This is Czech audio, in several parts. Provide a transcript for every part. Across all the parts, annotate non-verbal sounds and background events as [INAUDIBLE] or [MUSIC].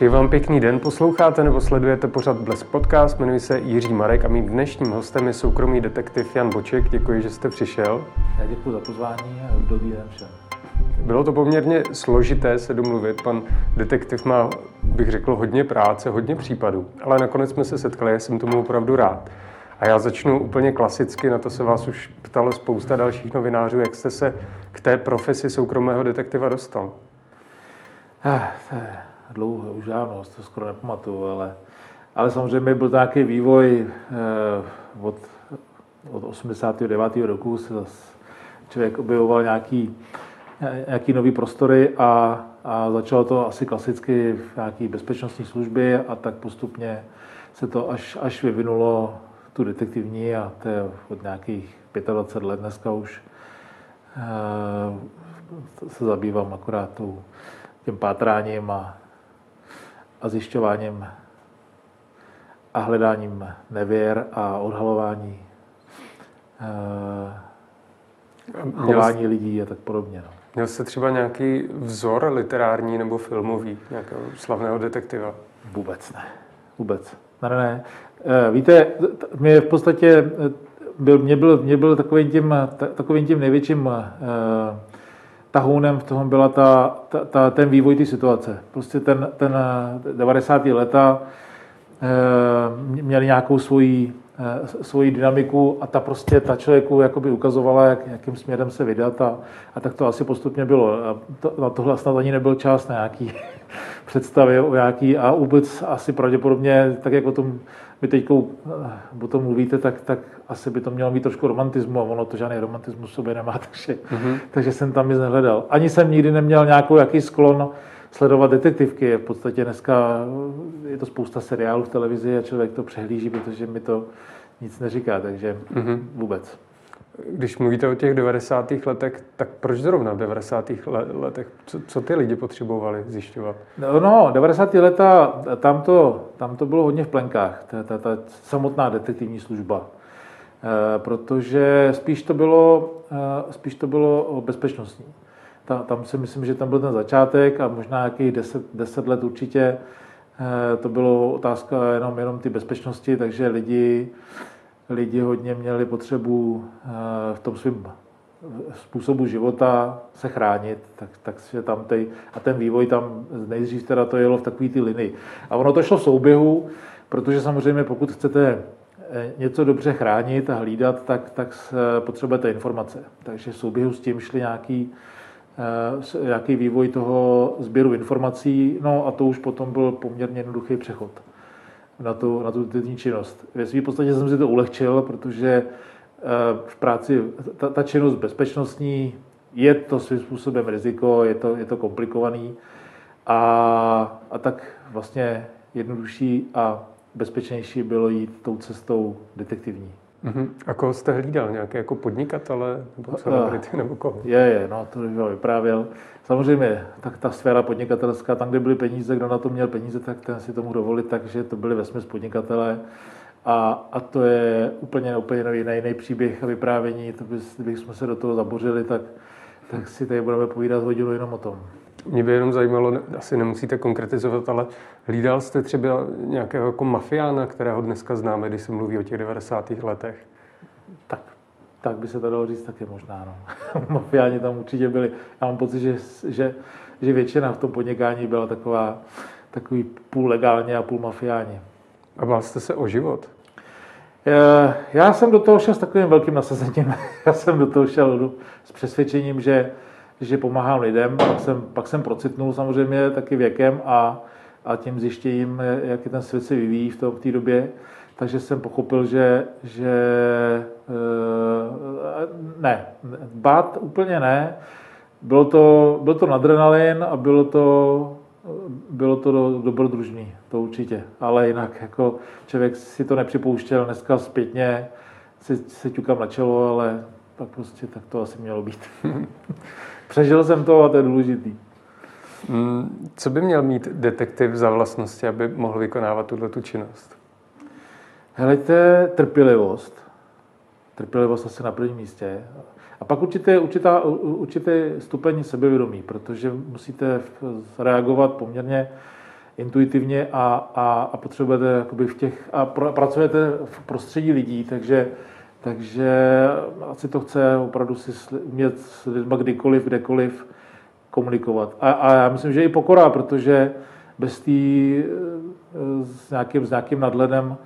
Přeji vám pěkný den, posloucháte nebo sledujete pořad Blesk Podcast, jmenuji se Jiří Marek a mým dnešním hostem je soukromý detektiv Jan Boček. Děkuji, že jste přišel. Já děkuji za pozvání a dobrý den všem. Bylo to poměrně složité se domluvit. Pan detektiv má, bych řekl, hodně práce, hodně případů, ale nakonec jsme se setkali, já jsem tomu opravdu rád. A já začnu úplně klasicky, na to se vás už ptalo spousta dalších novinářů, jak jste se k té profesi soukromého detektiva dostal. Ah, je dlouho, už dávno, to skoro nepamatuju, ale, ale samozřejmě byl nějaký vývoj eh, od, od 89. roku se zase člověk objevoval nějaký, nějaký nový prostory a, a začalo to asi klasicky v nějaké bezpečnostní službě a tak postupně se to až, až vyvinulo tu detektivní a to je od nějakých 25 let dneska už e, se zabývám akorát tím pátráním a, a zjišťováním a hledáním nevěr a odhalování e, chování lidí a tak podobně. No. Měl jste třeba nějaký vzor literární nebo filmový, nějakého slavného detektiva? Vůbec ne. Vůbec. Ne, ne, ne. Eh, víte, mě v podstatě eh, byl, mě byl, mě byl takovým, tím, takovým tím největším uh, tahounem v tom byla ta, ta, ta, ten vývoj té situace. Prostě ten, ten 90. leta uh, měli nějakou svoji, uh, svoji dynamiku a ta prostě ta člověku jakoby ukazovala, jak, jakým směrem se vydat a, a tak to asi postupně bylo. A to, na tohle snad ani nebyl čas na nějaký představy o nějaký a vůbec asi pravděpodobně, tak jak o tom vy teď o tom mluvíte, tak, tak asi by to mělo mít trošku romantismu a ono to žádný romantismus v sobě nemá, [LAUGHS] takže, mm-hmm. takže jsem tam nic nehledal. Ani jsem nikdy neměl nějakou jaký sklon sledovat detektivky. V podstatě dneska je to spousta seriálů v televizi a člověk to přehlíží, protože mi to nic neříká, takže mm-hmm. vůbec. Když mluvíte o těch 90. letech, tak proč zrovna v 90. letech? Co, co ty lidi potřebovali zjišťovat? No, no 90. leta, tam to, tam to bylo hodně v plenkách, ta, ta, ta samotná detektivní služba. E, protože spíš to bylo, e, spíš to bylo bezpečnostní. Ta, tam si myslím, že tam byl ten začátek a možná nějakých 10, 10 let určitě e, to bylo otázka jenom, jenom ty bezpečnosti, takže lidi lidi hodně měli potřebu eh, v tom svém způsobu života se chránit, tak, tak se tam tej, a ten vývoj tam nejdřív teda to jelo v takový ty linii. A ono to šlo v souběhu, protože samozřejmě pokud chcete eh, něco dobře chránit a hlídat, tak, tak potřebujete informace. Takže v souběhu s tím šli nějaký, eh, nějaký vývoj toho sběru informací, no a to už potom byl poměrně jednoduchý přechod na tu, na tu detektivní činnost. Ve své podstatě jsem si to ulehčil, protože eh, v práci ta, ta činnost bezpečnostní je to svým způsobem riziko, je to, je to komplikovaný a, a tak vlastně jednodušší a bezpečnější bylo jít tou cestou detektivní. Uh-huh. A koho jste hlídal? Nějaké jako podnikatele nebo celebrity nebo koho? Je, je, no to bych vyprávěl. Samozřejmě, tak ta sféra podnikatelská, tam, kde byly peníze, kdo na to měl peníze, tak ten si tomu dovolit, takže to byly vesměs podnikatelé. A, a to je úplně, úplně jiný, jiný příběh a vyprávění. To by, kdybychom se do toho zabořili, tak, tak si tady budeme povídat hodinu jenom o tom. Mě by jenom zajímalo, asi nemusíte konkretizovat, ale hlídal jste třeba nějakého jako mafiána, kterého dneska známe, když se mluví o těch 90. letech? Tak, tak by se to dalo říct taky možná. No. [LAUGHS] Mafiáni tam určitě byli. Já mám pocit, že, že, že většina v tom podnikání byla taková, takový půl legálně a půl mafiáni. A bál jste se o život? Eh, já jsem do toho šel s takovým velkým nasazením. [LAUGHS] Já jsem do toho šel s přesvědčením, že že pomáhám lidem. Pak jsem, pak jsem procitnul samozřejmě taky věkem a, a tím zjištěním, jak je ten svět se vyvíjí v, to, v té době. Takže jsem pochopil, že, že e, ne, bát úplně ne. Bylo to, byl to adrenalin a bylo to, bylo to do, dobrodružný, to určitě. Ale jinak jako člověk si to nepřipouštěl, dneska zpětně si, si ťukám na čelo, ale tak prostě tak to asi mělo být. [LAUGHS] Přežil jsem to a to je důležitý. Mm, co by měl mít detektiv za vlastnosti, aby mohl vykonávat tuto tu činnost? Helejte, trpělivost. Trpělivost asi na prvním místě. A pak určitě, určitá, určitý stupeň sebevědomí, protože musíte reagovat poměrně intuitivně a, a, a potřebujete jakoby v těch, a pr, pracujete v prostředí lidí, takže, takže asi to chce opravdu si umět s lidmi kdykoliv, kdekoliv komunikovat. A, a já myslím, že i pokora, protože bez té s nějakým, s nějakým nadhledem,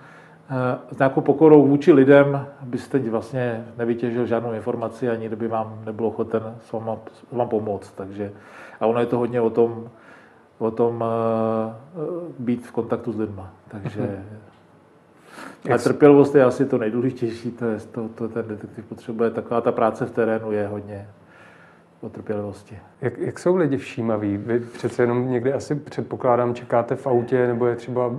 s nějakou pokorou vůči lidem byste vlastně nevytěžil žádnou informaci, ani kdyby vám nebylo ochoten s vám, vám pomoct. Takže, a ono je to hodně o tom, o tom být v kontaktu s lidmi. Takže. [LAUGHS] a trpělivost je asi to nejdůležitější, to, je, to, to ten detektiv potřebuje. Taková ta práce v terénu je hodně, o trpělivosti. Jak, jak jsou lidi všímaví? Vy přece jenom někdy asi předpokládám, čekáte v autě, nebo je třeba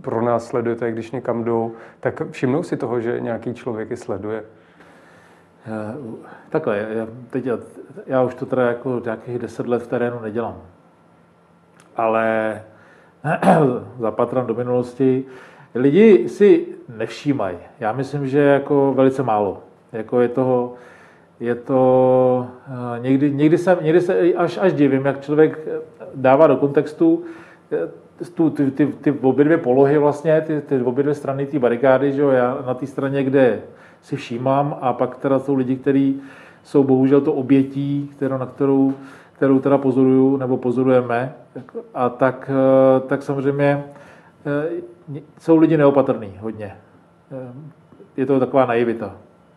pro nás sledujete, když někam jdou, tak všimnou si toho, že nějaký člověk je sleduje? Takhle, já, teď, já, já už to teda jako nějakých deset let v terénu nedělám. Ale [CLEARS THROAT] zapatrám do minulosti, lidi si nevšímají. Já myslím, že jako velice málo. Jako je toho, je to, eh, někdy, někdy, se, někdy se až, až divím, jak člověk dává do kontextu eh, tu, ty, ty, ty obě dvě polohy vlastně, ty, ty obě dvě strany té barikády, že jo, já na té straně, kde si všímám a pak teda jsou lidi, kteří jsou bohužel to obětí, kterou, na kterou, kterou teda pozoruju nebo pozorujeme a tak, eh, tak samozřejmě jsou lidi neopatrní hodně. Je to taková naivita.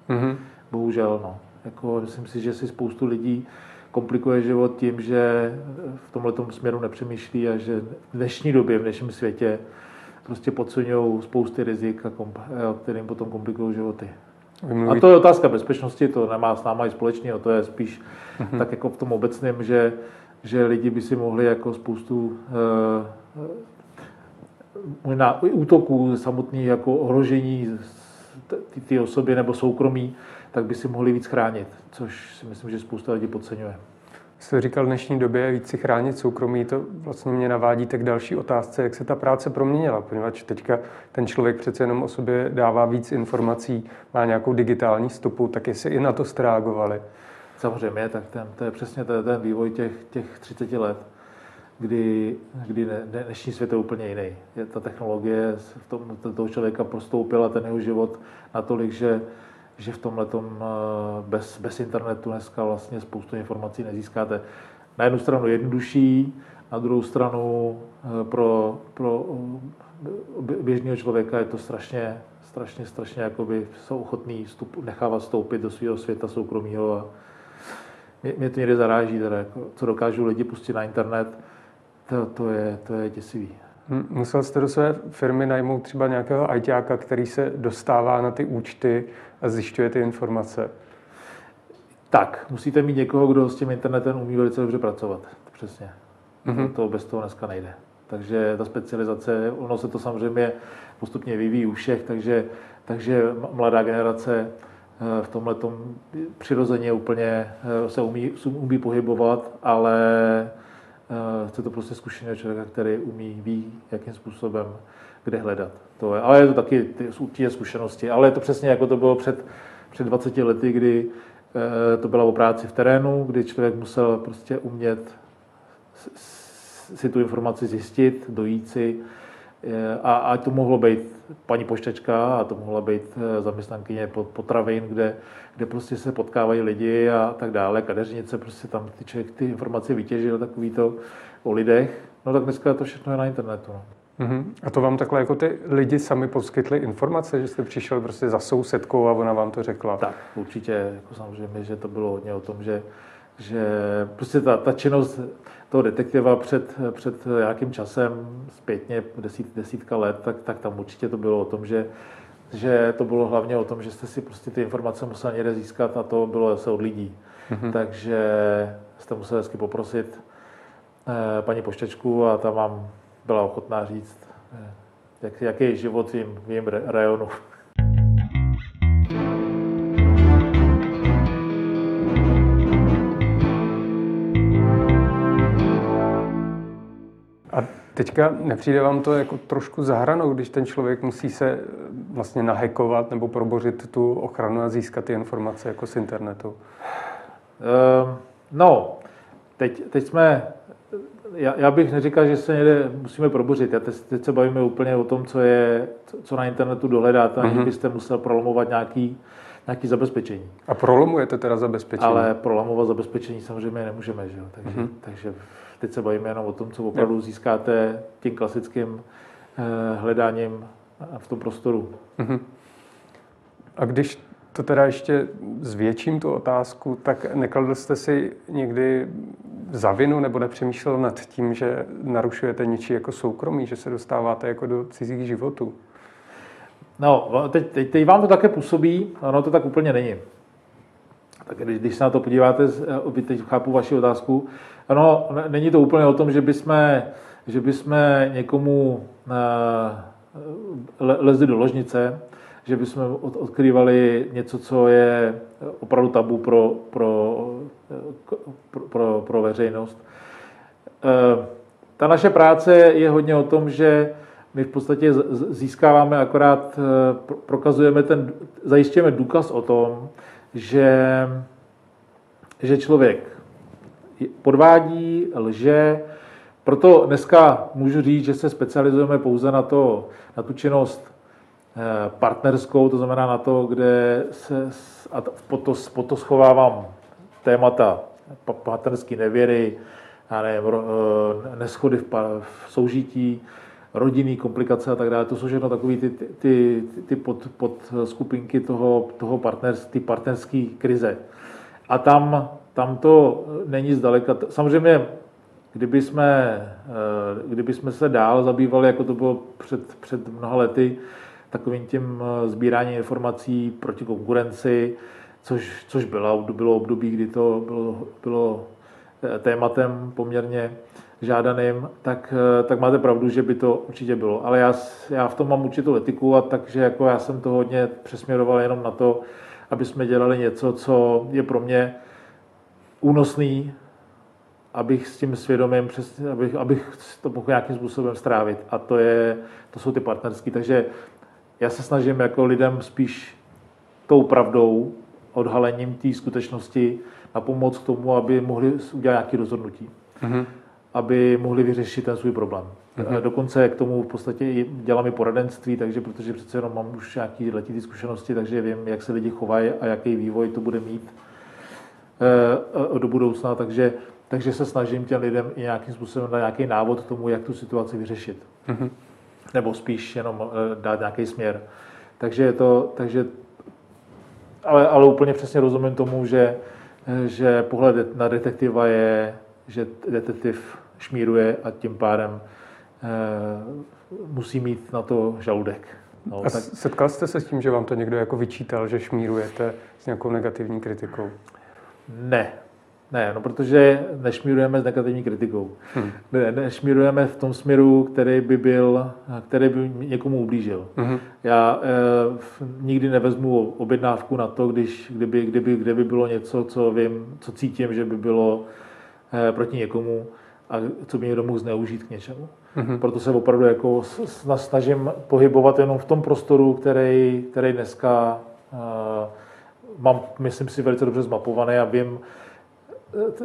Mm-hmm. Bohužel, no. Jako, myslím si, že si spoustu lidí komplikuje život tím, že v tomto směru nepřemýšlí a že v dnešní době, v dnešním světě prostě podceňují spousty rizik, a komp- kterým potom komplikují životy. A to je otázka bezpečnosti, to nemá s náma i společného, to je spíš uh-huh. tak jako v tom obecném, že, že lidi by si mohli jako spoustu uh, možná útoků samotných jako ohrožení ty osoby nebo soukromí tak by si mohli víc chránit, což si myslím, že spousta lidí podceňuje. Jste říkal v dnešní době víc si chránit soukromí, to vlastně mě navádí tak další otázce, jak se ta práce proměnila, poněvadž teďka ten člověk přece jenom o sobě dává víc informací, má nějakou digitální stopu, tak jestli i na to strágovali. Samozřejmě, tak ten, to je přesně ten, ten vývoj těch, těch 30 let, kdy, kdy ne, dnešní svět je úplně jiný. Je, ta technologie v tom, toho člověka prostoupila ten jeho život natolik, že že v tomhle eh, bez, bez internetu dneska vlastně spoustu informací nezískáte. Na jednu stranu jednodušší, na druhou stranu eh, pro, pro eh, běžného člověka je to strašně, strašně, strašně jakoby jsou ochotný vstup, nechávat vstoupit do svého světa soukromého a mě, mě to někdy zaráží, teda, jako, co dokážou lidi pustit na internet, to, to, je, to je děsivý. Musel jste do své firmy najmout třeba nějakého ajťáka, který se dostává na ty účty a zjišťuje ty informace? Tak, musíte mít někoho, kdo s tím internetem umí velice dobře pracovat. Přesně. Mm-hmm. To bez toho dneska nejde. Takže ta specializace, ono se to samozřejmě postupně vyvíjí u všech, takže, takže mladá generace eh, v tomhle přirozeně úplně eh, se umí, umí pohybovat, ale chce to prostě zkušeného člověka, který umí, ví, jakým způsobem kde hledat. To je, ale je to taky ty zkušenosti. Ale je to přesně jako to bylo před, před 20 lety, kdy e, to byla o práci v terénu, kdy člověk musel prostě umět si tu informaci zjistit, dojít si. A, a to mohlo být paní poštečka a to mohla být eh, zaměstnankyně potravin, kde, kde prostě se potkávají lidi a tak dále. Kadeřnice, prostě tam ty člověk ty informace vytěžil, takový to o lidech. No tak dneska to všechno je na internetu. No. Uh-huh. A to vám takhle jako ty lidi sami poskytli informace, že jste přišel prostě za sousedkou a ona vám to řekla? Tak, určitě, jako samozřejmě, že to bylo hodně o tom, že, že prostě ta, ta činnost toho detektiva před, před nějakým časem, zpětně desít, desítka let, tak, tak tam určitě to bylo o tom, že, že to bylo hlavně o tom, že jste si prostě ty informace musel někde získat a to bylo zase od lidí. Uh-huh. Takže jste musel hezky poprosit eh, paní poštečku a tam vám byla ochotná říct, eh, jak, jaký je život v jejím, v jejím rajonu. Teďka nepřijde vám to jako trošku zahranou, když ten člověk musí se eh, vlastně nahekovat nebo probořit tu ochranu a získat ty informace jako z internetu? Um, no, teď, teď jsme já, já bych neříkal, že se někde musíme probořit. Já teď, teď se bavíme úplně o tom, co je, co na internetu dohledáte, mm-hmm. aniž byste musel prolomovat nějaký, nějaký zabezpečení. A prolomujete teda zabezpečení? Ale prolamovat zabezpečení samozřejmě nemůžeme, že jo? Takže, mm-hmm. takže teď se bavíme jenom o tom, co opravdu získáte tím klasickým eh, hledáním v tom prostoru. Mm-hmm. A když to teda ještě zvětším tu otázku, tak nekladl jste si někdy za vinu nebo nepřemýšlel nad tím, že narušujete něčí jako soukromí, že se dostáváte jako do cizích životů? No, teď, teď, teď vám to také působí, ono to tak úplně není. Tak když, když se na to podíváte, eh, teď chápu vaši otázku, ano, není to úplně o tom, že bychom, že bychom někomu uh, lezli do ložnice, že bychom odkrývali něco, co je opravdu tabu pro, pro, pro, pro veřejnost. Eh, ta naše práce je hodně o tom, že my v podstatě získáváme akorát, eh, prokazujeme ten, zajišťujeme důkaz o tom, že, že člověk podvádí, lže, proto dneska můžu říct, že se specializujeme pouze na, to, na tu činnost Eh, partnerskou, to znamená na to, kde se a to, pod to schovávám témata partnerské nevěry, já nevím, eh, neschody v, v soužití, rodinný komplikace a tak dále. To jsou všechno takové ty, ty, ty, ty pod, pod skupinky toho, toho partners, ty partnerské krize. A tam, tam to není zdaleka. Samozřejmě, kdyby jsme, eh, kdyby jsme se dál zabývali, jako to bylo před, před mnoha lety, takovým tím eh, sbíráním informací proti konkurenci, což, což bylo, bylo období, kdy to bylo, bylo eh, tématem poměrně žádaným, tak, eh, tak máte pravdu, že by to určitě bylo. Ale já, já v tom mám určitou etiku a takže jako já jsem to hodně přesměroval jenom na to, aby jsme dělali něco, co je pro mě únosný, abych s tím svědomím, přes, abych, abych to mohl nějakým způsobem strávit. A to, je, to jsou ty partnerský. Takže já se snažím jako lidem spíš tou pravdou, odhalením té skutečnosti na pomoc k tomu, aby mohli udělat nějaké rozhodnutí. Mm-hmm. Aby mohli vyřešit ten svůj problém. Mm-hmm. Dokonce k tomu v podstatě dělám i poradenství, takže protože přece jenom mám už nějaké letité zkušenosti, takže vím, jak se lidi chovají a jaký vývoj to bude mít e, do budoucna, takže, takže se snažím těm lidem i nějakým způsobem dát nějaký návod k tomu, jak tu situaci vyřešit. Mm-hmm nebo spíš jenom eh, dát nějaký směr. Takže je to, takže, ale, ale úplně přesně rozumím tomu, že, eh, že pohled na detektiva je, že detektiv šmíruje a tím pádem eh, musí mít na to žaludek. No, a tak... setkal jste se s tím, že vám to někdo jako vyčítal, že šmírujete s nějakou negativní kritikou? Ne, ne, no protože nešmírujeme s negativní kritikou. Hmm. Ne, nešmírujeme v tom směru, který by byl, který by někomu ublížil. Hmm. Já eh, nikdy nevezmu objednávku na to, když, kdyby, kdyby, kdyby bylo něco, co vím, co cítím, že by bylo eh, proti někomu a co by někdo mohl zneužít k něčemu. Hmm. Proto se opravdu jako snažím pohybovat jenom v tom prostoru, který, který dneska eh, mám, myslím si, velice dobře zmapovaný a vím,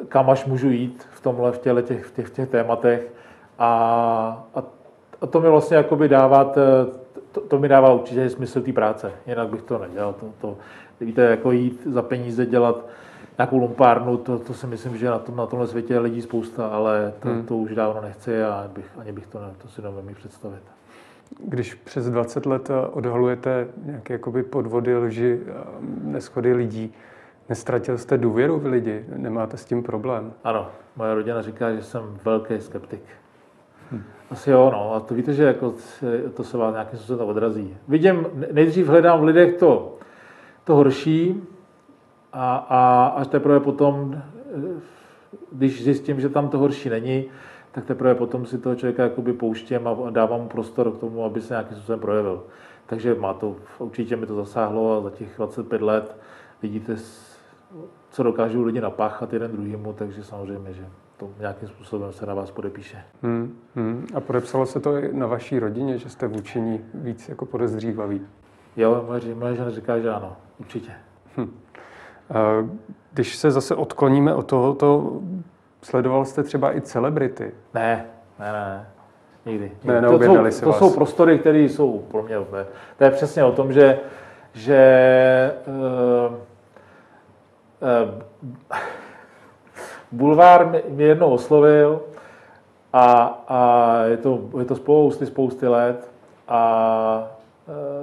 kam až můžu jít v tomhle, v, těle těch, v, těch, v těch tématech. A, a, a to mi vlastně jakoby dává, to, to mi dává určitě smysl té práce, jinak bych to nedělal. To, to, víte, jako jít za peníze dělat nějakou lumpárnu, to, to si myslím, že na, tom, na tomhle světě je lidí spousta, ale to, hmm. to už dávno nechci a bych, ani bych to, ne, to si neumím představit. Když přes 20 let odhalujete nějaké jakoby podvody, lži, neschody lidí, Nestratil jste důvěru v lidi? Nemáte s tím problém? Ano, moje rodina říká, že jsem velký skeptik. Hm. Asi jo, no. A to víte, že jako to se vás nějakým způsobem odrazí. Vidím, nejdřív hledám v lidech to, to horší a, a až teprve potom, když zjistím, že tam to horší není, tak teprve potom si toho člověka jakoby pouštím a dávám mu prostor k tomu, aby se nějakým způsobem projevil. Takže má to, určitě mi to zasáhlo a za těch 25 let vidíte co dokážou lidi napáchat jeden druhýmu, takže samozřejmě, že to nějakým způsobem se na vás podepíše. Hmm, hmm. A podepsalo se to i na vaší rodině, že jste vůči ní víc jako podezřívaví? Jo, moje, moje žena říká, že ano, určitě. Hmm. Když se zase odkloníme od tohoto Sledoval jste třeba i celebrity? Ne, ne, ne. Nikdy. Ne, to, jsou, si to vás. jsou prostory, které jsou pro mě. To je přesně o tom, že, že uh, uh, Bulvár mě jednou oslovil a, a je, to, je to spousty, spousty let a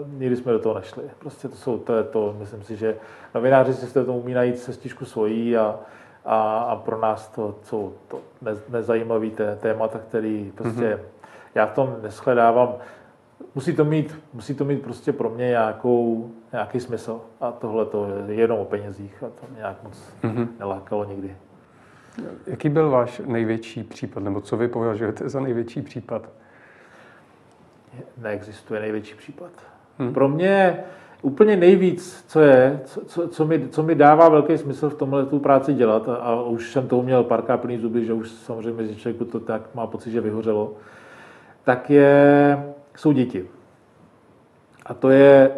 nikdy jsme do toho nešli. Prostě to jsou, to je to, myslím si, že novináři si z toho umí najít cestičku svojí a, a, a pro nás to jsou to ne, nezajímavý té, témata, který prostě mm-hmm. já v tom neschledávám. Musí to mít, musí to mít prostě pro mě nějakou, nějaký smysl. A tohle to je jenom o penězích a to mě nějak moc mm-hmm. nelákalo nikdy. Jaký byl váš největší případ, nebo co vy považujete za největší případ? Neexistuje největší případ. Hmm. Pro mě úplně nejvíc, co je, co, co, mi, co mi dává velký smysl v tomhle tu práci dělat, a, a už jsem toho měl pár plný zuby, že už samozřejmě že člověku to tak má pocit, že vyhořelo, tak je, jsou děti. A to je,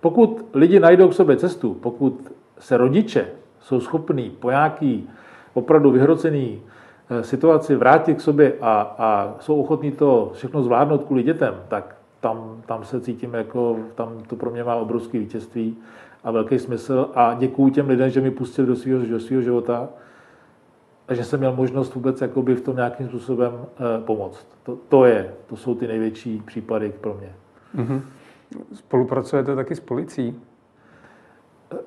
pokud lidi najdou k sobě cestu, pokud se rodiče jsou schopní po nějaký opravdu vyhrocený situaci vrátit k sobě a, a jsou ochotní to všechno zvládnout kvůli dětem, tak tam, tam se cítím jako, tam to pro mě má obrovský vítězství a velký smysl a děkuji těm lidem, že mi pustili do svého, do svého života a že jsem měl možnost vůbec jakoby v tom nějakým způsobem eh, pomoct. To, to je, to jsou ty největší případy pro mě. Mm-hmm. Spolupracujete taky s policií?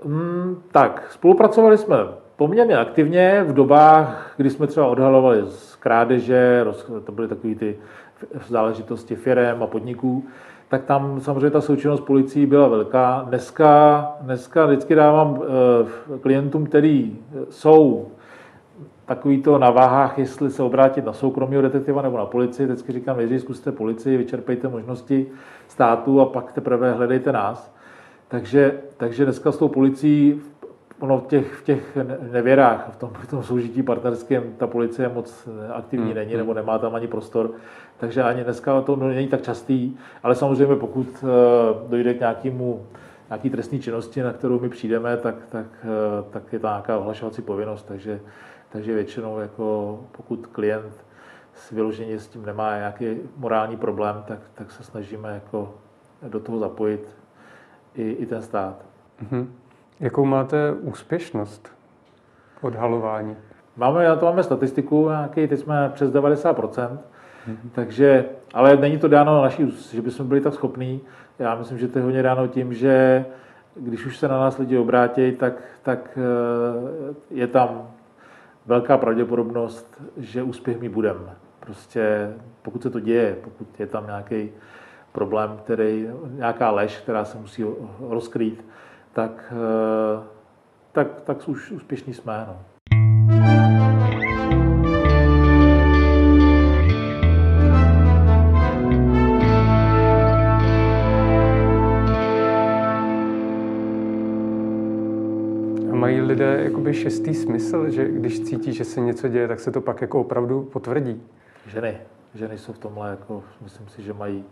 Mm, tak, spolupracovali jsme poměrně aktivně v dobách, kdy jsme třeba odhalovali z krádeže, to byly takové ty záležitosti firem a podniků, tak tam samozřejmě ta součinnost policií byla velká. Dneska, dneska vždycky dávám eh, klientům, který jsou takový to na váhách, jestli se obrátit na soukromého detektiva nebo na policii. Vždycky říkám, nejdřív zkuste policii, vyčerpejte možnosti státu a pak teprve hledejte nás. Takže, takže dneska s tou policií ono v těch, v těch nevěrách, v tom, v tom soužití partnerském, ta policie moc aktivní hmm. není, hmm. nebo nemá tam ani prostor. Takže ani dneska to není tak častý, ale samozřejmě pokud eh, dojde k nějakému nějaký trestní činnosti, na kterou my přijdeme, tak, tak, eh, tak je to nějaká ohlašovací povinnost. Takže, takže většinou, jako pokud klient s vyloženě s tím nemá nějaký morální problém, tak, tak se snažíme jako do toho zapojit i, i ten stát. Mm-hmm. Jakou máte úspěšnost odhalování? Máme, na to máme statistiku, nějaký, teď jsme přes 90%, mm-hmm. takže, ale není to dáno na naší, že bychom byli tak schopní. Já myslím, že to je hodně dáno tím, že když už se na nás lidi obrátí, tak, tak eh, je tam velká pravděpodobnost, že úspěch mi budeme. Prostě pokud se to děje, pokud je tam nějaký problém, který, nějaká lež, která se musí rozkrýt, tak, eh, tak, tak už úspěšní jsme. No. Mají lidé jakoby šestý smysl, že když cítí, že se něco děje, tak se to pak jako opravdu potvrdí? Ženy. Ženy jsou v tomhle, jako, myslím si, že mají,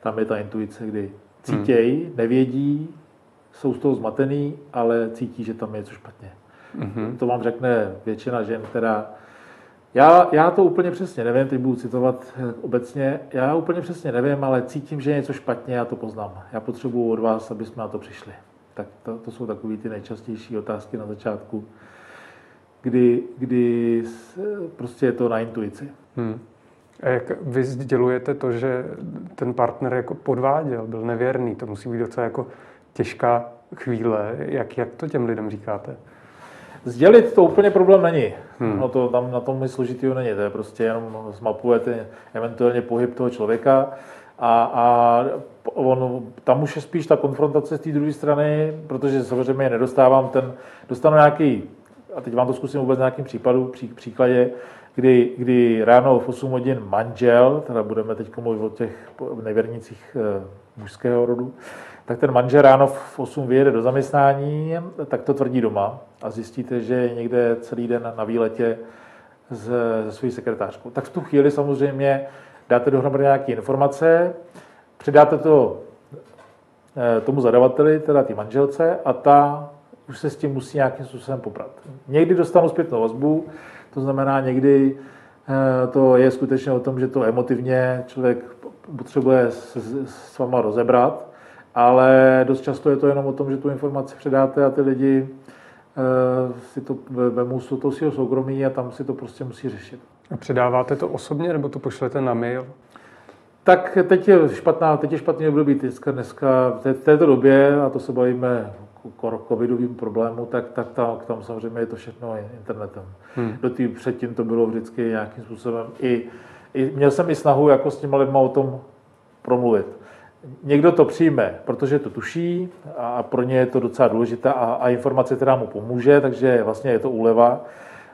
tam je ta intuice, kdy cítějí, hmm. nevědí, jsou z toho zmatený, ale cítí, že tam je něco špatně. Mm-hmm. To vám řekne většina žen, která... Já, já to úplně přesně nevím, teď budu citovat eh, obecně, já úplně přesně nevím, ale cítím, že je něco špatně, já to poznám. Já potřebuji od vás, aby jsme na to přišli. Tak to, to jsou takové ty nejčastější otázky na začátku, kdy, kdy prostě je to na intuici. Hmm. A jak vy sdělujete to, že ten partner jako podváděl, byl nevěrný, to musí být docela jako těžká chvíle. Jak, jak to těm lidem říkáte? Sdělit to úplně problém není. Hmm. No to tam na tom nic složitého není. To je prostě jenom zmapujete eventuálně pohyb toho člověka a, a on, tam už je spíš ta konfrontace z té druhé strany, protože samozřejmě nedostávám ten, dostanu nějaký, a teď vám to zkusím vůbec nějakým případu, pří, příkladě, kdy, kdy ráno v 8 hodin manžel, teda budeme teď mluvit o těch nevěrnicích e, mužského rodu, tak ten manžel ráno v 8 vyjede do zaměstnání, tak to tvrdí doma a zjistíte, že je někde celý den na výletě se, svojí sekretářkou. Tak v tu chvíli samozřejmě dáte dohromady nějaké informace, předáte to eh, tomu zadavateli, teda té manželce, a ta už se s tím musí nějakým způsobem poprat. Někdy dostanu zpětnou vazbu, To znamená, někdy eh, to je skutečně o tom, že to emotivně člověk potřebuje s váma rozebrat, ale dost často je to jenom o tom, že tu informaci předáte a ty lidi eh, si to vemou z toho svého soukromí a tam si to prostě musí řešit. A předáváte to osobně nebo to pošlete na mail? Tak teď je špatná, teď je špatný období, dneska, dneska v této době, a to se bavíme o covidovým problému, tak, tak tam, tam samozřejmě je to všechno internetem. Hmm. Do té předtím to bylo vždycky nějakým způsobem i, i, měl jsem i snahu jako s těma lidma o tom promluvit. Někdo to přijme, protože to tuší a pro ně je to docela důležité a, a informace, která mu pomůže, takže vlastně je to úleva.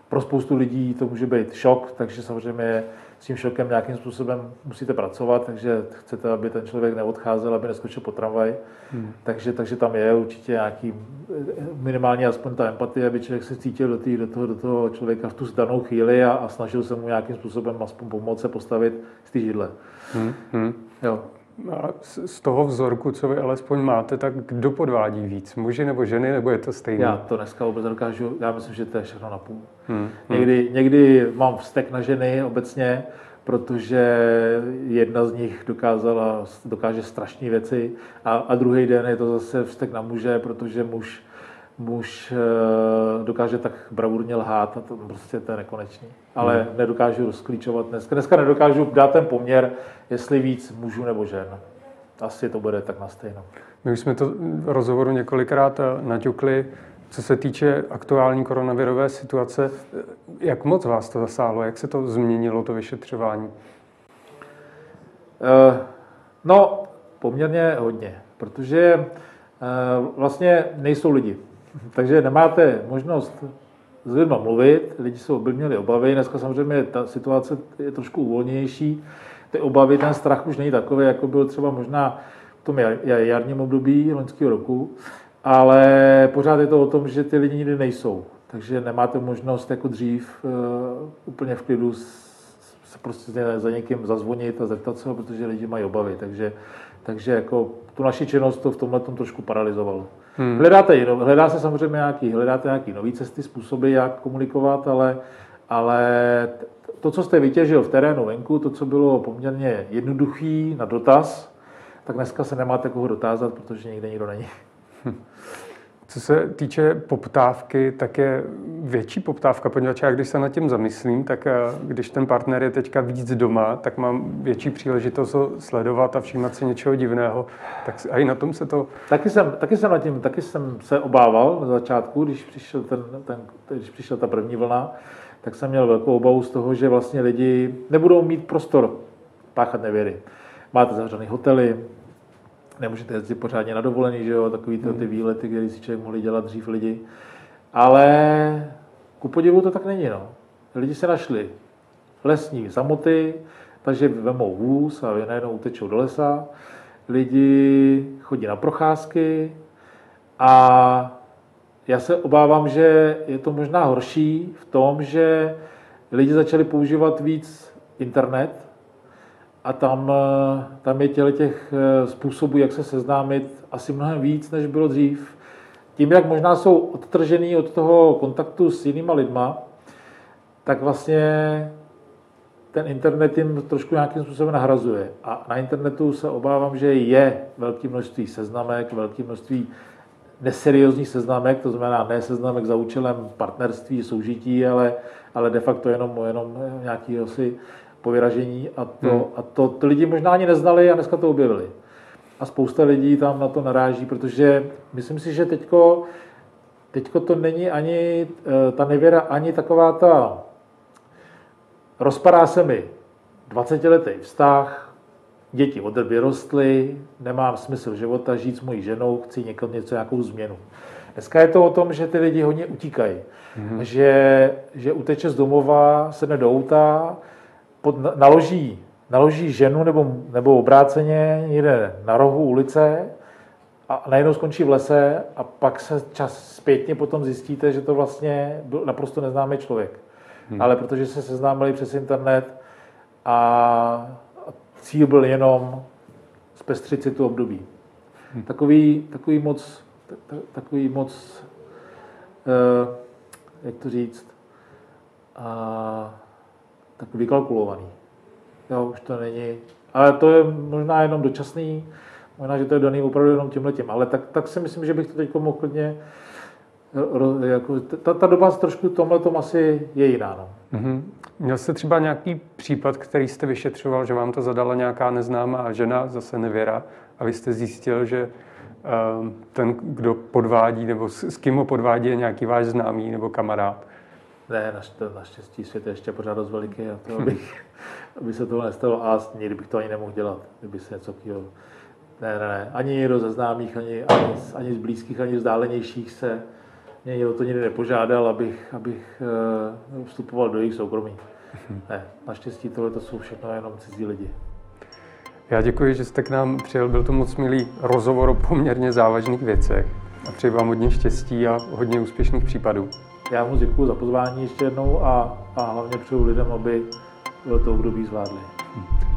Pro spoustu lidí to může být šok, takže samozřejmě s tím šokem nějakým způsobem musíte pracovat, takže chcete, aby ten člověk neodcházel, aby neskočil po tramvaj. Hmm. Takže, takže tam je určitě nějaký minimálně aspoň ta empatie, aby člověk se cítil do, tý, do, toho, do toho člověka v tu danou chvíli a, a snažil se mu nějakým způsobem aspoň pomoct se postavit z té židle. Hmm. Hmm. Jo. A z toho vzorku, co vy alespoň máte, tak kdo podvádí víc? Muži nebo ženy, nebo je to stejné? Já to dneska vůbec dokážu, já myslím, že to je všechno na půl. Hmm. hmm. Někdy, někdy mám vztek na ženy obecně, protože jedna z nich dokázala, dokáže strašné věci a, a druhý den je to zase vztek na muže, protože muž muž eh, dokáže tak bravurně lhát a to prostě to je nekonečný. Ale hmm. nedokážu rozklíčovat dneska. Dneska nedokážu dát ten poměr, jestli víc mužů nebo žen. Asi to bude tak na stejno. My už jsme to v rozhovoru několikrát eh, naťukli. Co se týče aktuální koronavirové situace, eh, jak moc vás to zasáhlo? Jak se to změnilo, to vyšetřování? No, poměrně hodně, protože vlastně nejsou lidi. [LAUGHS] Takže nemáte možnost s lidmi mluvit, lidi jsou by měli obavy, dneska samozřejmě ta situace je trošku uvolnější, ty obavy, ten strach už není takový, jako byl třeba možná v tom jarním období loňského roku, ale pořád je to o tom, že ty lidi nikdy nejsou. Takže nemáte možnost jako dřív uh, úplně v klidu se prostě za někým zazvonit a zeptat se ho, protože lidi mají obavy. Takže, takže jako tu naši činnost to v tomhle tom trošku paralizovalo. Hmm. Hledáte, hledá se samozřejmě nějaký, hledáte nějaký nové cesty, způsoby, jak komunikovat, ale, ale to, co jste vytěžil v terénu venku, to, co bylo poměrně jednoduchý na dotaz, tak dneska se nemáte koho dotázat, protože nikde nikdo není. Hm. Co se týče poptávky, tak je větší poptávka, poněvadž já když se nad tím zamyslím, tak eh, když ten partner je teďka víc doma, tak mám větší příležitost ho sledovat a všímat si něčeho divného. Tak a i na tom se to... Taky jsem, taky jsem nad tím, taky jsem se obával na začátku, když přišel, ten, ten, když přišla ta první vlna, tak jsem měl velkou obavu z toho, že vlastně lidi nebudou mít prostor páchat nevěry. Máte zavřené hotely, nemůžete jezdit pořádně na dovolený, že jo, takový to, ty hmm. výlety, které si člověk mohli dělat dřív lidi. Ale ku podivu to tak není, no. Lidi se našli lesní samoty, takže vemou vůz a najednou utečou do lesa. Lidi chodí na procházky a já se obávám, že je to možná horší v tom, že lidi začali používat víc internet, a tam, eh, tam je těle těch eh, způsobů, jak se seznámit, asi mnohem víc, než bylo dřív. Tím, jak možná jsou odtržený od toho kontaktu s jinýma lidma, tak vlastně ten internet jim trošku nějakým způsobem nahrazuje. A na internetu se obávám, že je velké množství seznamek, velké množství neseriózních seznamek, to znamená ne seznamek za účelem partnerství, soužití, ale, ale de facto jenom, jenom nějaký asi po vyražení a to, hmm. a to, to lidi možná ani neznali a dneska to objevili. A spousta lidí tam na to naráží, protože myslím si, že teďko, teďko to není ani eh, ta nevěra, ani taková ta rozpadá se mi 20-letý vztah, děti od vyrostly, nemám smysl života žít s mojí ženou, chci někam něco, nějakou změnu. Dneska je to o tom, že ty lidi hodně utíkají. Mm-hmm. Že, že uteče z domova, sedne do auta, pod, naloží, naloží ženu nebo, nebo obráceně někde na rohu ulice a najednou skončí v lese a pak se čas zpětně potom zjistíte, že to vlastně byl naprosto neznámý člověk. Hmm. Ale protože se seznámili přes internet a cíl byl jenom zpestřit si tu období. Hmm. Takový, takový moc, takový moc, uh, jak to říct, a tak vykalkulovaný. Jo, už to není, ale to je možná jenom dočasný, možná, že to je daný opravdu jenom tím letím, ale tak, tak si myslím, že bych to teď mohl klidně jako, ta, ta doba trošku tomhle tom asi je jiná. No. Mm-hmm. Měl jste třeba nějaký případ, který jste vyšetřoval, že vám to zadala nějaká neznámá žena, zase nevěra, a vy jste zjistil, že uh, ten, kdo podvádí, nebo s, s kým ho podvádí, je nějaký váš známý nebo kamarád? Ne, naštěstí svět je ještě pořád dost veliký a to, abych, [LAUGHS] aby se tohle nestalo a nikdy bych to ani nemohl dělat, kdyby se něco takového... Ne, ne, ne, ani někdo ze známých, ani, ani, ani z blízkých, ani vzdálenějších se mě o to nikdy nepožádal, abych, abych uh, vstupoval do jejich soukromí. Ne, naštěstí tohle to jsou všechno jenom cizí lidi. Já děkuji, že jste k nám přijel. Byl to moc milý rozhovor o poměrně závažných věcech. A přeji vám hodně štěstí a hodně úspěšných případů. Já moc děkuji za pozvání ještě jednou a, a hlavně přeju lidem, aby to období zvládli.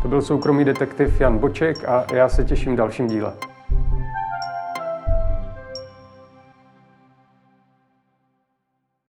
To byl soukromý detektiv Jan Boček a já se těším dalším díle.